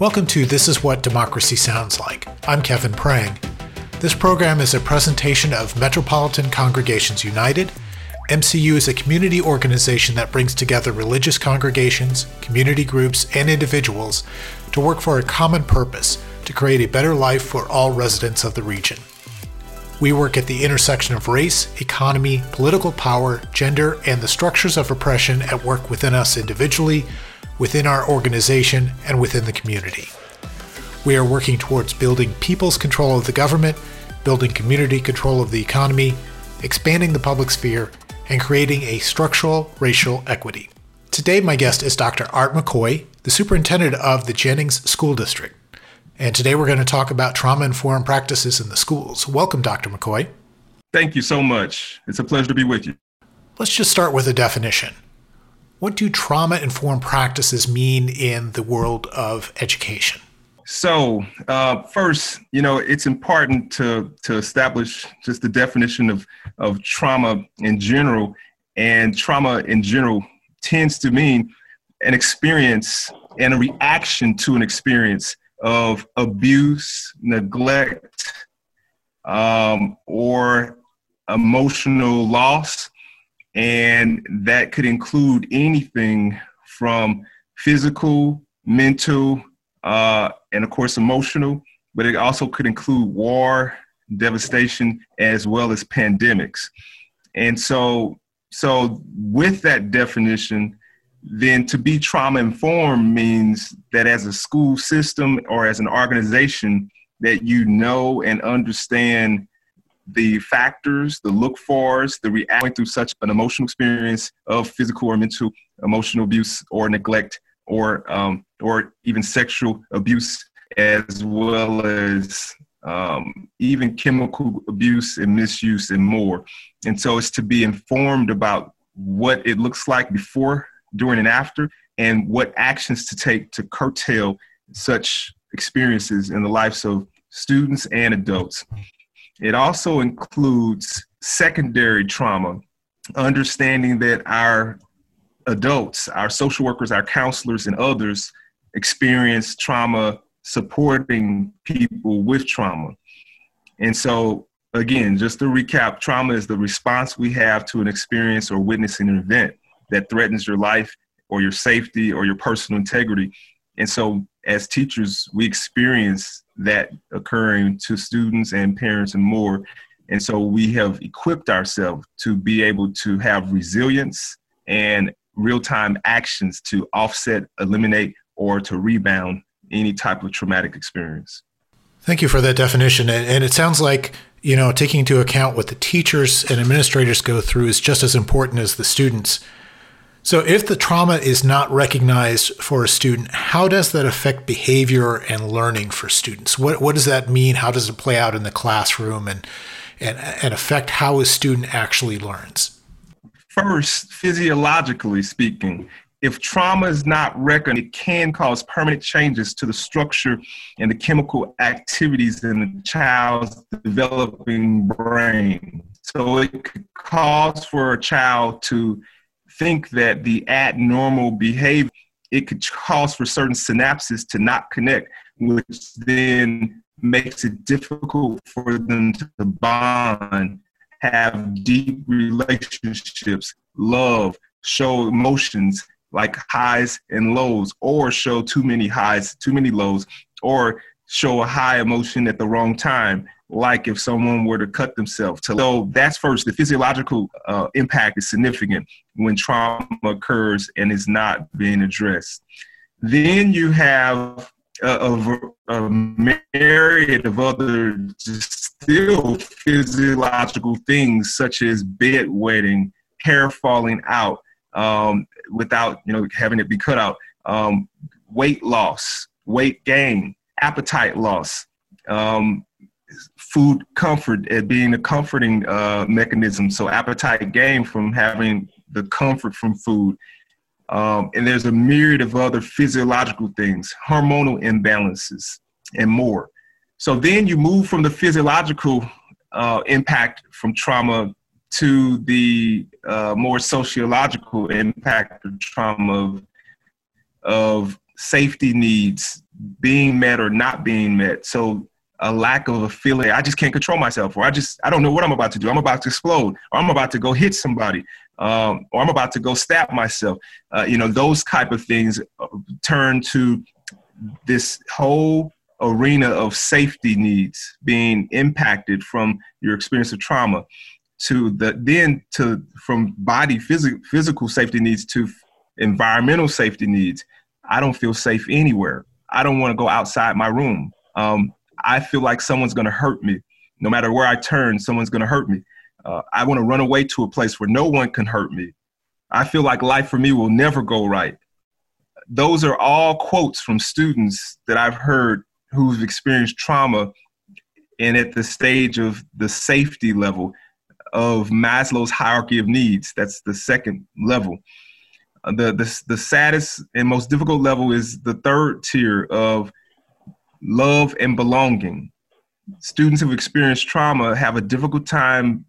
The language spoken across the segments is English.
Welcome to This is What Democracy Sounds Like. I'm Kevin Prang. This program is a presentation of Metropolitan Congregations United. MCU is a community organization that brings together religious congregations, community groups, and individuals to work for a common purpose to create a better life for all residents of the region. We work at the intersection of race, economy, political power, gender, and the structures of oppression at work within us individually, within our organization, and within the community. We are working towards building people's control of the government, building community control of the economy, expanding the public sphere, and creating a structural racial equity. Today, my guest is Dr. Art McCoy, the superintendent of the Jennings School District. And today we're going to talk about trauma informed practices in the schools. Welcome, Dr. McCoy. Thank you so much. It's a pleasure to be with you. Let's just start with a definition. What do trauma informed practices mean in the world of education? So, uh, first, you know, it's important to to establish just the definition of of trauma in general, and trauma in general tends to mean an experience and a reaction to an experience of abuse, neglect, um, or emotional loss. And that could include anything from physical, mental, uh, and of course, emotional, but it also could include war, devastation, as well as pandemics. And so, so with that definition, then to be trauma informed means that as a school system or as an organization that you know and understand the factors, the look fors, the reacting through such an emotional experience of physical or mental emotional abuse or neglect or um, or even sexual abuse as well as um, even chemical abuse and misuse and more. And so it's to be informed about what it looks like before during and after, and what actions to take to curtail such experiences in the lives of students and adults. It also includes secondary trauma, understanding that our adults, our social workers, our counselors, and others experience trauma supporting people with trauma. And so, again, just to recap, trauma is the response we have to an experience or witnessing an event that threatens your life or your safety or your personal integrity. And so, as teachers, we experience that occurring to students and parents and more. And so, we have equipped ourselves to be able to have resilience and real time actions to offset, eliminate, or to rebound any type of traumatic experience. Thank you for that definition. And it sounds like, you know, taking into account what the teachers and administrators go through is just as important as the students. So, if the trauma is not recognized for a student, how does that affect behavior and learning for students? What, what does that mean? How does it play out in the classroom and, and, and affect how a student actually learns? First, physiologically speaking, if trauma is not recognized, it can cause permanent changes to the structure and the chemical activities in the child's developing brain. So it could cause for a child to think that the abnormal behavior, it could cause for certain synapses to not connect, which then makes it difficult for them to bond, have deep relationships, love, show emotions like highs and lows, or show too many highs, too many lows, or show a high emotion at the wrong time like if someone were to cut themselves. So that's first. The physiological uh, impact is significant when trauma occurs and is not being addressed. Then you have a, a, a myriad of other still physiological things such as bedwetting, hair falling out um, without you know having it be cut out, um, weight loss, weight gain, appetite loss, um, food comfort at being a comforting uh, mechanism. So appetite gain from having the comfort from food. Um, and there's a myriad of other physiological things, hormonal imbalances, and more. So then you move from the physiological uh, impact from trauma to the uh, more sociological impact of trauma of, of safety needs being met or not being met. So a lack of a feeling, I just can't control myself, or I just, I don't know what I'm about to do. I'm about to explode, or I'm about to go hit somebody, um, or I'm about to go stab myself. Uh, you know, those type of things uh, turn to this whole arena of safety needs being impacted from your experience of trauma to the then to from body physical physical safety needs to environmental safety needs i don't feel safe anywhere i don't want to go outside my room um, i feel like someone's going to hurt me no matter where i turn someone's going to hurt me uh, i want to run away to a place where no one can hurt me i feel like life for me will never go right those are all quotes from students that i've heard who've experienced trauma and at the stage of the safety level of Maslow's hierarchy of needs. That's the second level. Uh, the, the, the saddest and most difficult level is the third tier of love and belonging. Students who've experienced trauma have a difficult time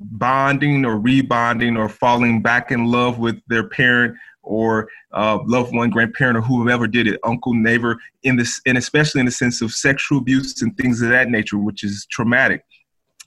bonding or rebonding or falling back in love with their parent or uh, loved one, grandparent, or whoever did it, uncle, neighbor, in this, and especially in the sense of sexual abuse and things of that nature, which is traumatic.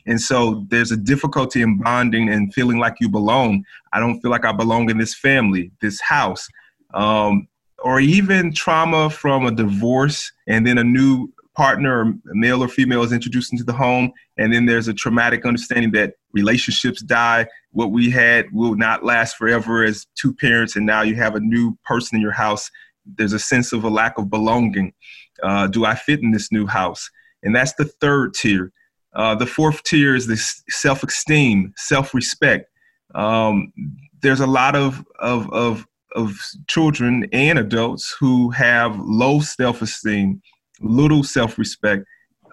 And so there's a difficulty in bonding and feeling like you belong. I don't feel like I belong in this family, this house, um, or even trauma from a divorce and then a new partner, male or female, is introduced into the home, and then there's a traumatic understanding that relationships die. What we had will not last forever as two parents, and now you have a new person in your house. There's a sense of a lack of belonging. Uh, do I fit in this new house? And that's the third tier. Uh, the fourth tier is this self-esteem, self-respect. Um, there's a lot of, of, of, of children and adults who have low self-esteem, little self respect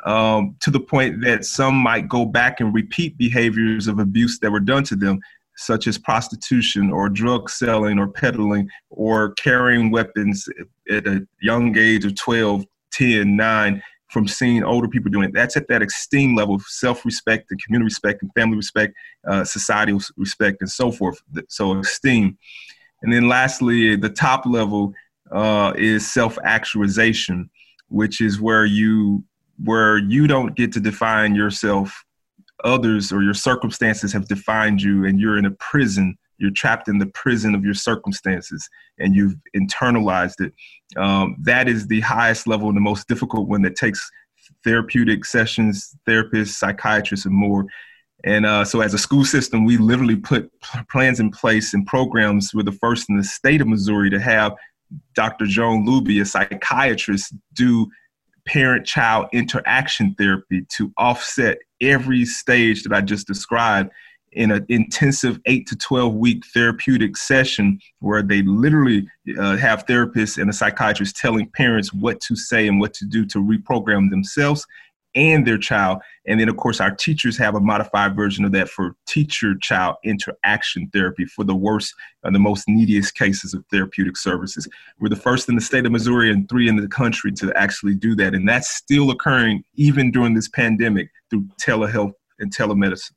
um, to the point that some might go back and repeat behaviors of abuse that were done to them, such as prostitution or drug selling or peddling or carrying weapons at a young age of 12, 10, 9 from seeing older people doing it. That's at that esteem level of self-respect and community respect and family respect, uh, societal respect, and so forth. So esteem. And then lastly, the top level uh, is self-actualization which is where you where you don't get to define yourself. Others or your circumstances have defined you and you're in a prison. You're trapped in the prison of your circumstances and you've internalized it. Um, that is the highest level and the most difficult one that takes therapeutic sessions therapists psychiatrists and more and uh, so as a school system we literally put plans in place and programs we're the first in the state of missouri to have Dr. Joan Luby, a psychiatrist, do parent child interaction therapy to offset every stage that I just described in an intensive 8 to 12 week therapeutic session where they literally uh, have therapists and a psychiatrist telling parents what to say and what to do to reprogram themselves and their child. And then, of course, our teachers have a modified version of that for teacher child interaction therapy for the worst and the most neediest cases of therapeutic services. We're the first in the state of Missouri and three in the country to actually do that. And that's still occurring even during this pandemic through telehealth and telemedicine.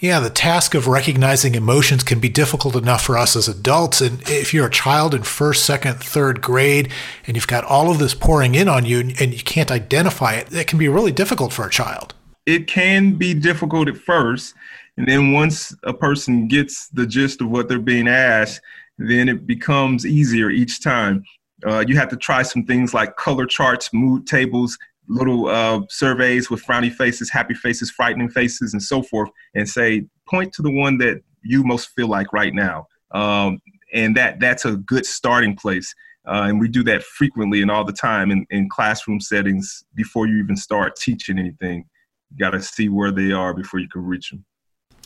Yeah, the task of recognizing emotions can be difficult enough for us as adults. And if you're a child in first, second, third grade, and you've got all of this pouring in on you and you can't identify it, it can be really difficult for a child. It can be difficult at first. And then once a person gets the gist of what they're being asked, then it becomes easier each time. Uh, you have to try some things like color charts, mood tables, little uh, surveys with frowny faces, happy faces, frightening faces, and so forth, and say, point to the one that you most feel like right now. Um, and that that's a good starting place. Uh, and we do that frequently and all the time in, in classroom settings before you even start teaching anything. You got to see where they are before you can reach them.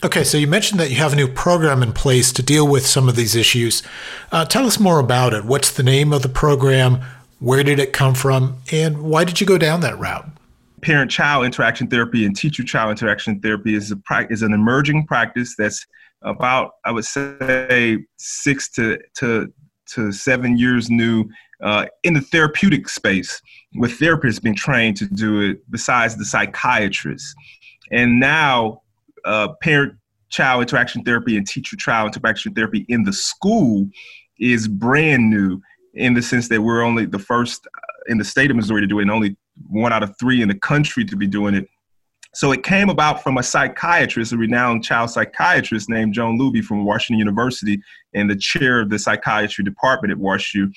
Okay, so you mentioned that you have a new program in place to deal with some of these issues. Uh, tell us more about it. What's the name of the program? Where did it come from? And why did you go down that route? Parent child interaction therapy and teacher child interaction therapy is, a, is an emerging practice that's about, I would say, six to, to, to seven years new uh, in the therapeutic space, with therapists being trained to do it besides the psychiatrists. And now, uh, parent child interaction therapy and teacher child interaction therapy in the school is brand new in the sense that we're only the first in the state of Missouri to do it, and only one out of three in the country to be doing it. So it came about from a psychiatrist, a renowned child psychiatrist named Joan Luby from Washington University, and the chair of the psychiatry department at WashU,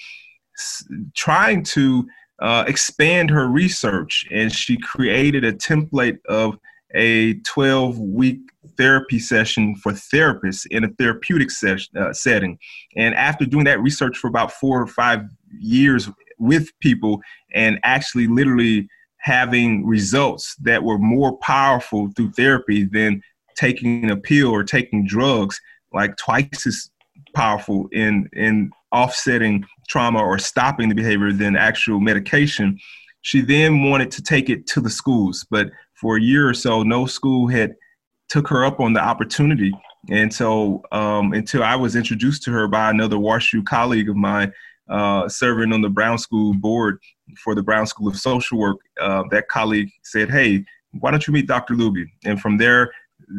trying to uh, expand her research. And she created a template of a 12 week therapy session for therapists in a therapeutic uh, setting. And after doing that research for about four or five years with people and actually literally having results that were more powerful through therapy than taking a pill or taking drugs, like twice as powerful in in offsetting trauma or stopping the behavior than actual medication. She then wanted to take it to the schools, but for a year or so, no school had took her up on the opportunity. And so um, until I was introduced to her by another WashU colleague of mine, uh, serving on the Brown School board for the Brown School of Social Work, uh, that colleague said, Hey, why don't you meet Dr. Luby? And from there,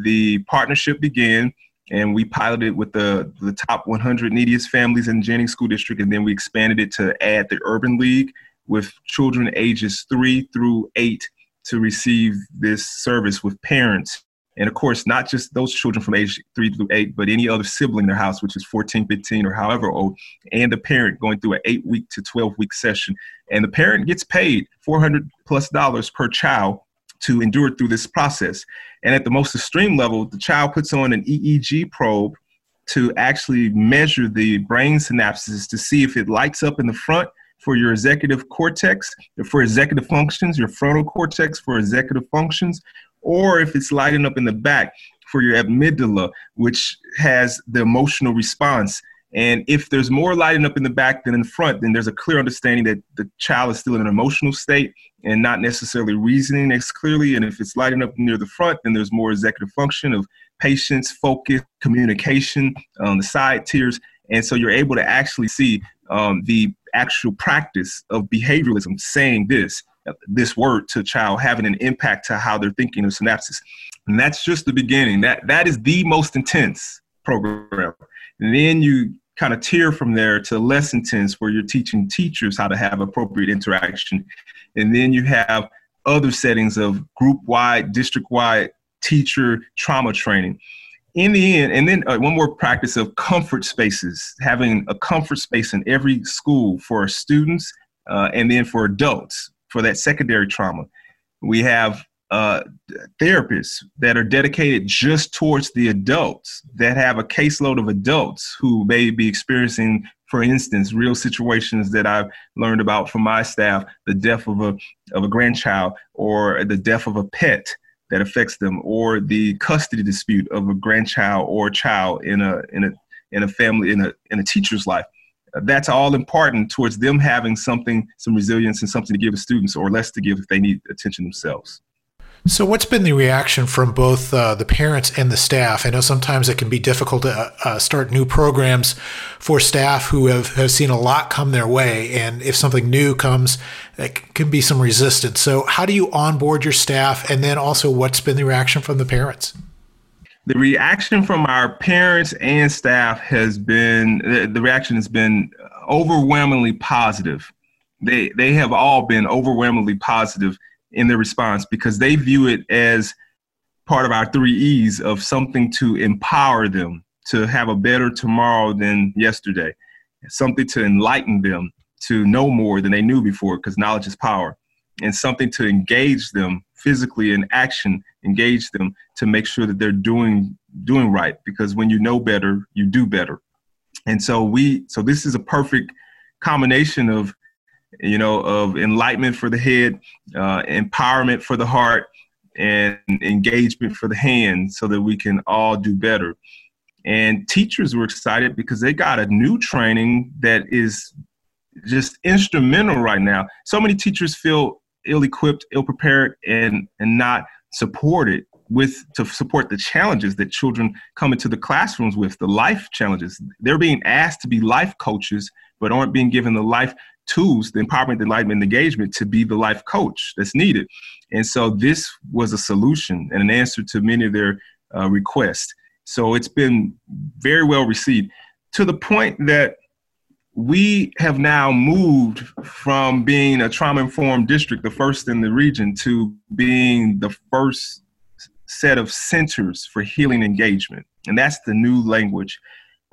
the partnership began and we piloted with the, the top 100 neediest families in Jennings School District. And then we expanded it to add the Urban League with children ages three through eight to receive this service with parents and of course, not just those children from age three through eight, but any other sibling in their house, which is 14, 15, or however old, and the parent going through an eight week to 12 week session. And the parent gets paid 400 plus dollars per child to endure through this process. And at the most extreme level, the child puts on an EEG probe to actually measure the brain synapses to see if it lights up in the front for your executive cortex, for executive functions, your frontal cortex for executive functions, or if it's lighting up in the back for your amygdala, which has the emotional response. And if there's more lighting up in the back than in front, then there's a clear understanding that the child is still in an emotional state and not necessarily reasoning as clearly. And if it's lighting up near the front, then there's more executive function of patience, focus, communication on um, the side tiers. And so you're able to actually see um, the actual practice of behavioralism saying this uh, this word to a child having an impact to how they're thinking of synapses. And that's just the beginning. That that is the most intense program. And then you kind of tier from there to less intense where you're teaching teachers how to have appropriate interaction. And then you have other settings of group wide, district wide teacher trauma training. In the end, and then uh, one more practice of comfort spaces, having a comfort space in every school for our students uh, and then for adults for that secondary trauma. We have uh, therapists that are dedicated just towards the adults that have a caseload of adults who may be experiencing, for instance, real situations that I've learned about from my staff the death of a, of a grandchild or the death of a pet that affects them or the custody dispute of a grandchild or a child in a, in a, in a family, in a, in a teacher's life uh, that's all important towards them having something, some resilience and something to give to students or less to give if they need attention themselves. So, what's been the reaction from both uh, the parents and the staff? I know sometimes it can be difficult to uh, uh, start new programs for staff who have, have seen a lot come their way. And if something new comes, it can be some resistance. So, how do you onboard your staff? And then also, what's been the reaction from the parents? the reaction from our parents and staff has been the, the reaction has been overwhelmingly positive. They they have all been overwhelmingly positive in their response because they view it as part of our three E's of something to empower them to have a better tomorrow than yesterday, something to enlighten them to know more than they knew before because knowledge is power, and something to engage them physically in action engage them to make sure that they're doing doing right because when you know better you do better. And so we so this is a perfect combination of you know of enlightenment for the head uh, empowerment for the heart and engagement for the hand so that we can all do better. And teachers were excited because they got a new training that is just instrumental right now. So many teachers feel ill-equipped ill-prepared and and not supported with to support the challenges that children come into the classrooms with the life challenges. They're being asked to be life coaches but aren't being given the life tools the empowerment enlightenment engagement to be the life coach that's needed and so this was a solution and an answer to many of their uh, requests so it's been very well received to the point that we have now moved from being a trauma informed district, the first in the region, to being the first set of centers for healing engagement. And that's the new language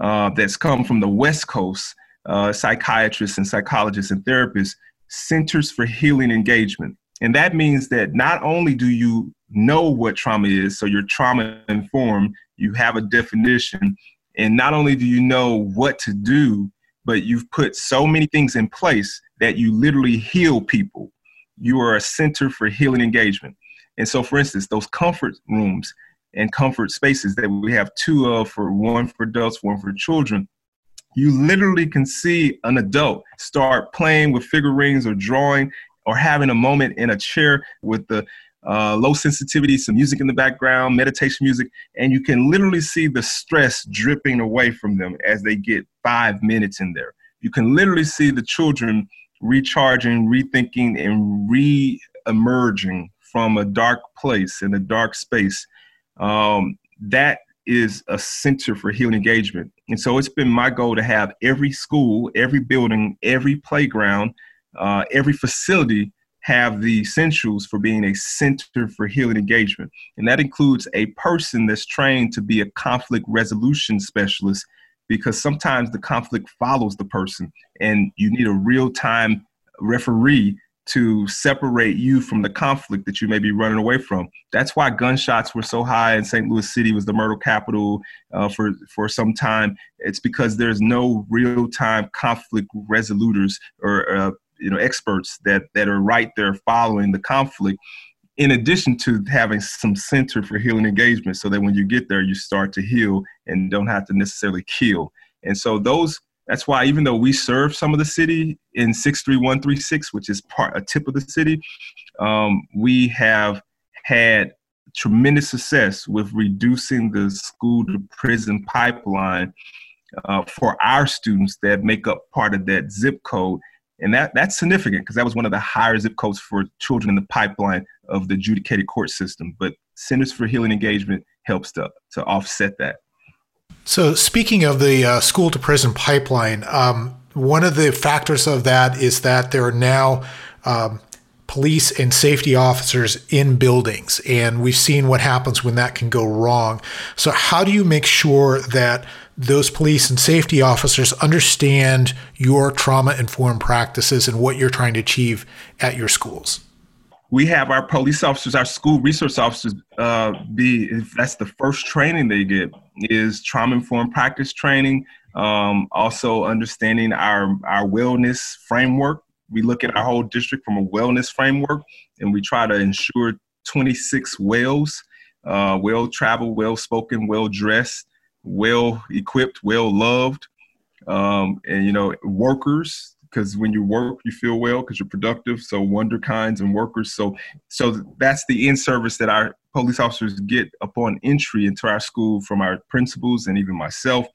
uh, that's come from the West Coast, uh, psychiatrists and psychologists and therapists, centers for healing engagement. And that means that not only do you know what trauma is, so you're trauma informed, you have a definition, and not only do you know what to do, but you've put so many things in place that you literally heal people. You are a center for healing engagement. And so, for instance, those comfort rooms and comfort spaces that we have two of for one for adults, one for children, you literally can see an adult start playing with figurines or drawing or having a moment in a chair with the uh, low sensitivity, some music in the background, meditation music, and you can literally see the stress dripping away from them as they get five minutes in there. You can literally see the children recharging, rethinking, and re emerging from a dark place in a dark space. Um, that is a center for healing engagement. And so it's been my goal to have every school, every building, every playground, uh, every facility have the essentials for being a center for healing engagement. And that includes a person that's trained to be a conflict resolution specialist because sometimes the conflict follows the person and you need a real time referee to separate you from the conflict that you may be running away from. That's why gunshots were so high in St. Louis City was the murder capital uh, for for some time. It's because there's no real time conflict resolutors or uh, you know experts that that are right there following the conflict in addition to having some center for healing engagement so that when you get there you start to heal and don't have to necessarily kill and so those that's why even though we serve some of the city in 63136 which is part a tip of the city um, we have had tremendous success with reducing the school to prison pipeline uh, for our students that make up part of that zip code and that, that's significant because that was one of the higher zip codes for children in the pipeline of the adjudicated court system. But Centers for Healing Engagement helps to, to offset that. So, speaking of the uh, school to prison pipeline, um, one of the factors of that is that there are now um, police and safety officers in buildings, and we've seen what happens when that can go wrong. So, how do you make sure that those police and safety officers understand your trauma informed practices and what you're trying to achieve at your schools? We have our police officers, our school resource officers, uh, be that's the first training they get is trauma informed practice training. Um, also understanding our our wellness framework. We look at our whole district from a wellness framework, and we try to ensure 26 wells, uh, well traveled, well spoken, well dressed well equipped, well loved, um, and you know workers because when you work you feel well because you're productive. So wonder kinds and workers. So so that's the in service that our police officers get upon entry into our school from our principals and even myself.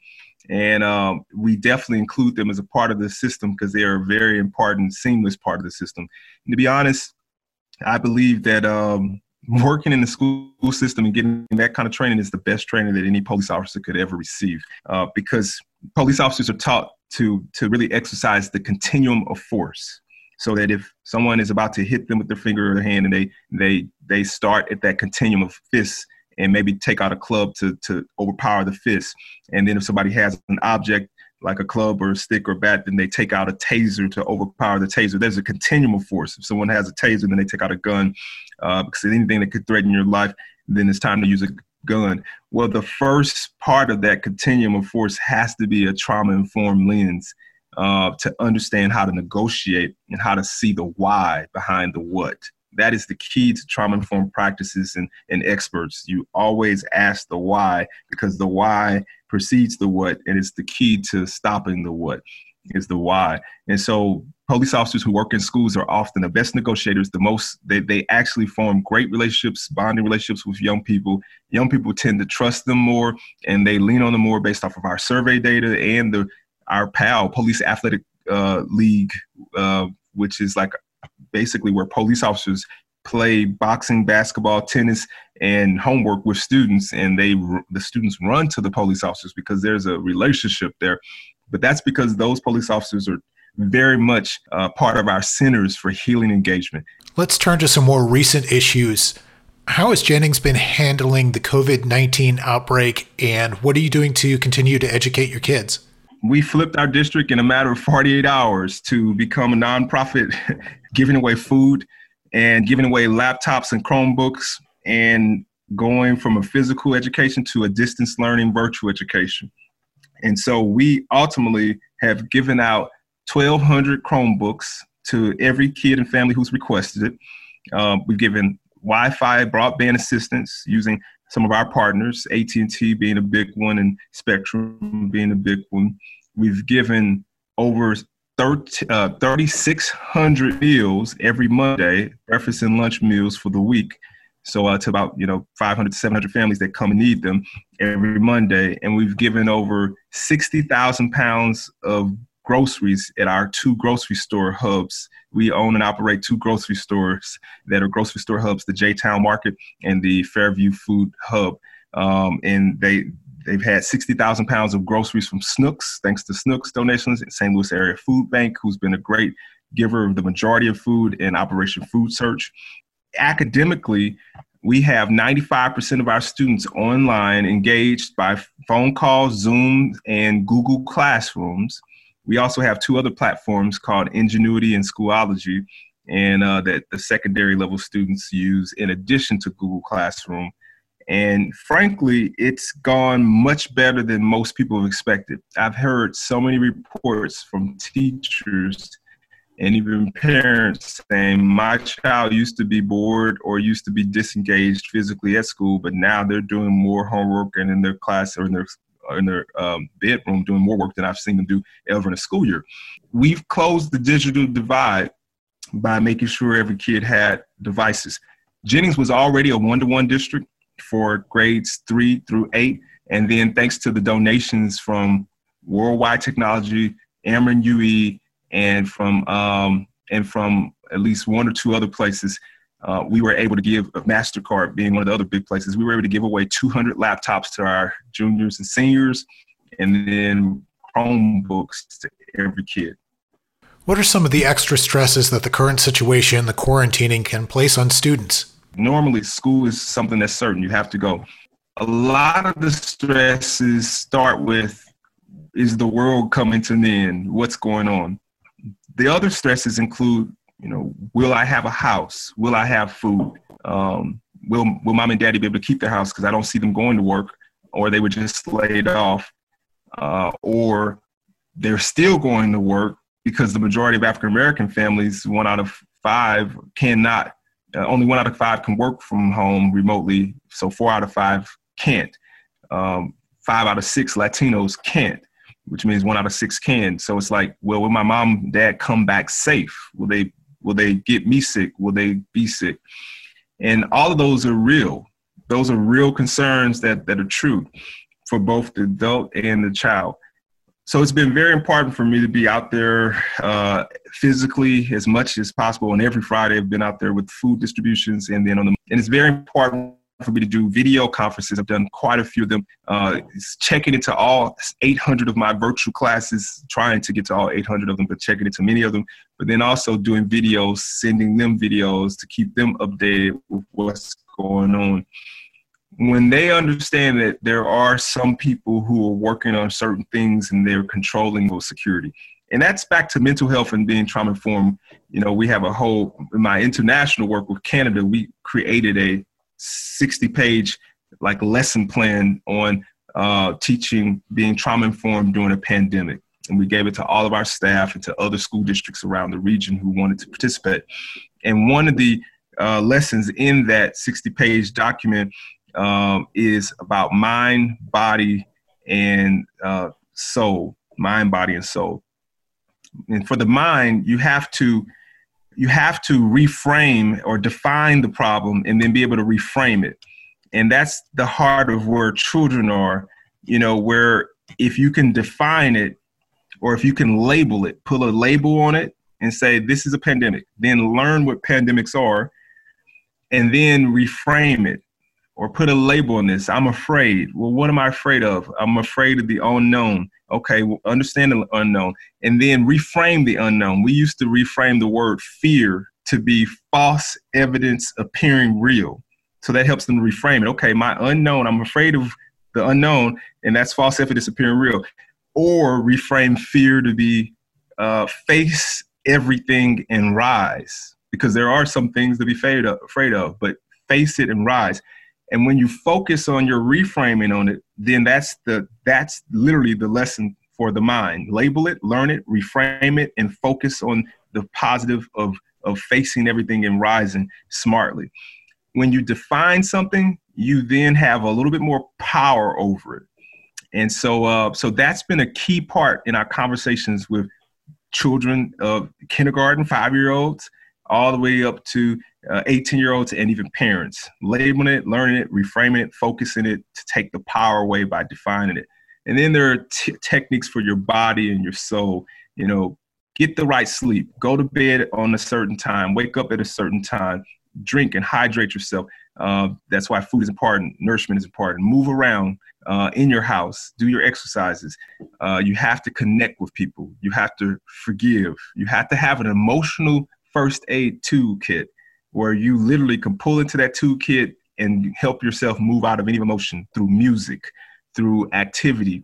And um, we definitely include them as a part of the system because they are a very important seamless part of the system. And to be honest i believe that um, working in the school system and getting that kind of training is the best training that any police officer could ever receive uh, because police officers are taught to to really exercise the continuum of force so that if someone is about to hit them with their finger or their hand and they they they start at that continuum of fists and maybe take out a club to to overpower the fist and then if somebody has an object like a club or a stick or bat, then they take out a taser to overpower the taser. There's a continuum of force. If someone has a taser, then they take out a gun uh, because anything that could threaten your life, then it's time to use a gun. Well, the first part of that continuum of force has to be a trauma informed lens uh, to understand how to negotiate and how to see the why behind the what. That is the key to trauma informed practices and, and experts. You always ask the why because the why precedes the what and it's the key to stopping the what is the why. And so police officers who work in schools are often the best negotiators, the most they, they actually form great relationships, bonding relationships with young people. Young people tend to trust them more and they lean on them more based off of our survey data and the our PAL, Police Athletic uh, League, uh, which is like basically where police officers play boxing, basketball, tennis, and homework with students, and they the students run to the police officers because there's a relationship there But that's because those police officers are very much uh, part of our centers for healing engagement. Let's turn to some more recent issues. How has Jennings been handling the COVID 19 outbreak, and what are you doing to continue to educate your kids? We flipped our district in a matter of 48 hours to become a nonprofit, giving away food and giving away laptops and Chromebooks and going from a physical education to a distance learning virtual education. And so we ultimately have given out 1,200 Chromebooks to every kid and family who's requested it. Um, we've given Wi-Fi broadband assistance using some of our partners, AT&T being a big one and Spectrum being a big one. We've given over 30, uh, 3,600 meals every Monday, breakfast and lunch meals for the week. So uh, to about you know 500 to 700 families that come and need them every Monday, and we've given over 60,000 pounds of groceries at our two grocery store hubs. We own and operate two grocery stores that are grocery store hubs, the J Town Market and the Fairview Food Hub. Um, and they they've had 60,000 pounds of groceries from Schnucks, thanks to Schnucks donations, St. Louis Area Food Bank, who's been a great giver of the majority of food in Operation Food Search. Academically, we have 95% of our students online engaged by phone calls, Zoom, and Google Classrooms. We also have two other platforms called Edgenuity and Schoology, and uh, that the secondary level students use in addition to Google Classroom. And frankly, it's gone much better than most people have expected. I've heard so many reports from teachers and even parents saying, My child used to be bored or used to be disengaged physically at school, but now they're doing more homework and in their class or in their in their um, bedroom doing more work than I've seen them do ever in a school year. We've closed the digital divide by making sure every kid had devices. Jennings was already a one to one district for grades three through eight. And then, thanks to the donations from Worldwide Technology, Ameren UE, and from um, and from at least one or two other places, uh, we were able to give uh, MasterCard being one of the other big places. We were able to give away 200 laptops to our juniors and seniors, and then Chromebooks to every kid. What are some of the extra stresses that the current situation, the quarantining, can place on students? Normally, school is something that's certain. You have to go. A lot of the stresses start with is the world coming to an end? What's going on? The other stresses include you know, will I have a house? Will I have food? Um, will will mom and daddy be able to keep their house because I don't see them going to work, or they were just laid off, uh, or they're still going to work because the majority of African American families, one out of five, cannot. Uh, only one out of five can work from home remotely, so four out of five can't. Um, five out of six Latinos can't, which means one out of six can. So it's like, well, will my mom and dad come back safe? Will they Will they get me sick? Will they be sick? And all of those are real. Those are real concerns that, that are true for both the adult and the child. So it's been very important for me to be out there uh, physically as much as possible. And every Friday, I've been out there with food distributions, and then on the and it's very important for me to do video conferences. I've done quite a few of them. Uh, checking into all 800 of my virtual classes, trying to get to all 800 of them, but checking into many of them. But then also doing videos, sending them videos to keep them updated with what's going on. When they understand that there are some people who are working on certain things and they're controlling those security, and that's back to mental health and being trauma informed. You know, we have a whole in my international work with Canada. We created a 60 page like lesson plan on uh, teaching being trauma informed during a pandemic. And we gave it to all of our staff and to other school districts around the region who wanted to participate. And one of the uh, lessons in that 60 page document um, is about mind, body, and uh, soul. Mind, body, and soul. And for the mind, you have to you have to reframe or define the problem and then be able to reframe it. And that's the heart of where children are, you know, where if you can define it or if you can label it, put a label on it and say, this is a pandemic, then learn what pandemics are and then reframe it or put a label on this. I'm afraid. Well, what am I afraid of? I'm afraid of the unknown. Okay, well, understand the unknown and then reframe the unknown. We used to reframe the word fear to be false evidence appearing real. So that helps them reframe it. Okay, my unknown, I'm afraid of the unknown, and that's false evidence appearing real. Or reframe fear to be uh, face everything and rise, because there are some things to be afraid of, afraid of, but face it and rise. And when you focus on your reframing on it, then that's the that's literally the lesson for the mind. Label it, learn it, reframe it, and focus on the positive of of facing everything and rising smartly. When you define something, you then have a little bit more power over it. And so, uh, so that's been a key part in our conversations with children of kindergarten, five year olds, all the way up to 18 uh, year olds and even parents. Labeling it, learning it, reframing it, focusing it to take the power away by defining it. And then there are t- techniques for your body and your soul. You know, get the right sleep, go to bed on a certain time, wake up at a certain time, drink and hydrate yourself. Uh, that's why food is important, nourishment is important. Move around uh, in your house, do your exercises. Uh, you have to connect with people. You have to forgive. You have to have an emotional first aid toolkit where you literally can pull into that toolkit and help yourself move out of any emotion through music, through activity,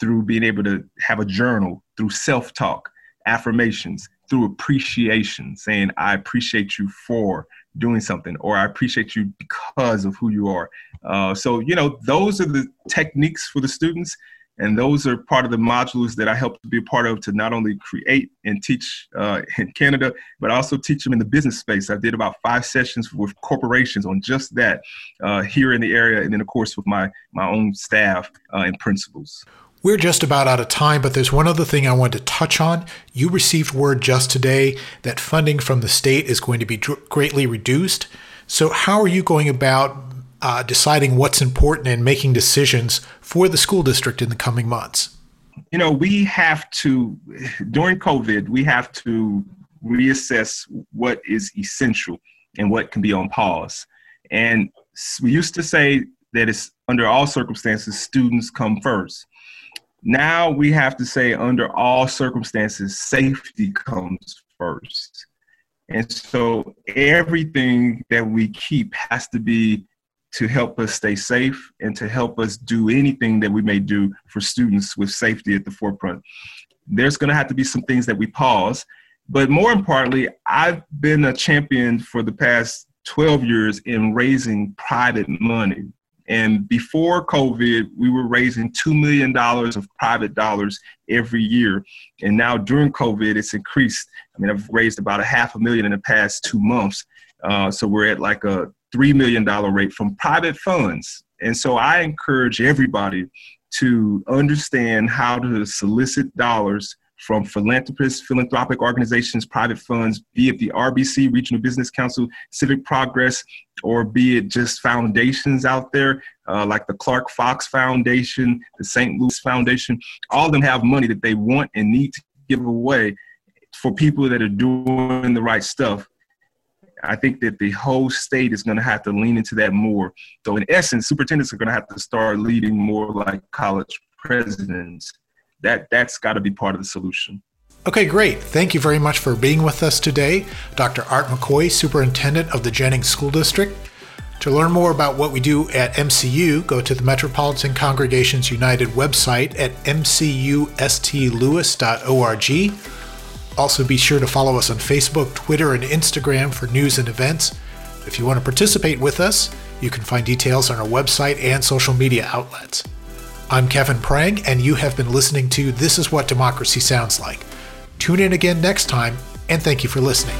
through being able to have a journal, through self talk, affirmations, through appreciation, saying, I appreciate you for doing something, or I appreciate you because of who you are. Uh, so, you know, those are the techniques for the students. And those are part of the modules that I help to be a part of to not only create and teach uh, in Canada, but also teach them in the business space. I did about five sessions with corporations on just that uh, here in the area, and then of course with my my own staff uh, and principals. We're just about out of time, but there's one other thing I want to touch on. You received word just today that funding from the state is going to be greatly reduced. So, how are you going about uh, deciding what's important and making decisions for the school district in the coming months? You know, we have to, during COVID, we have to reassess what is essential and what can be on pause. And we used to say that it's under all circumstances, students come first. Now we have to say, under all circumstances, safety comes first. And so everything that we keep has to be to help us stay safe and to help us do anything that we may do for students with safety at the forefront. There's going to have to be some things that we pause. But more importantly, I've been a champion for the past 12 years in raising private money and before COVID, we were raising $2 million of private dollars every year. And now during COVID, it's increased. I mean, I've raised about a half a million in the past two months. Uh, so we're at like a $3 million rate from private funds. And so I encourage everybody to understand how to solicit dollars from philanthropists, philanthropic organizations, private funds, be it the RBC, Regional Business Council, Civic Progress, or be it just foundations out there uh, like the Clark Fox Foundation, the St. Louis Foundation. All of them have money that they want and need to give away for people that are doing the right stuff. I think that the whole state is going to have to lean into that more. So, in essence, superintendents are going to have to start leading more like college presidents that that's got to be part of the solution. Okay, great. Thank you very much for being with us today, Dr. Art McCoy, Superintendent of the Jennings School District. To learn more about what we do at MCU, go to the Metropolitan Congregations United website at mcustlewis.org. Also, be sure to follow us on Facebook, Twitter, and Instagram for news and events. If you want to participate with us, you can find details on our website and social media outlets. I'm Kevin Prang, and you have been listening to This Is What Democracy Sounds Like. Tune in again next time, and thank you for listening.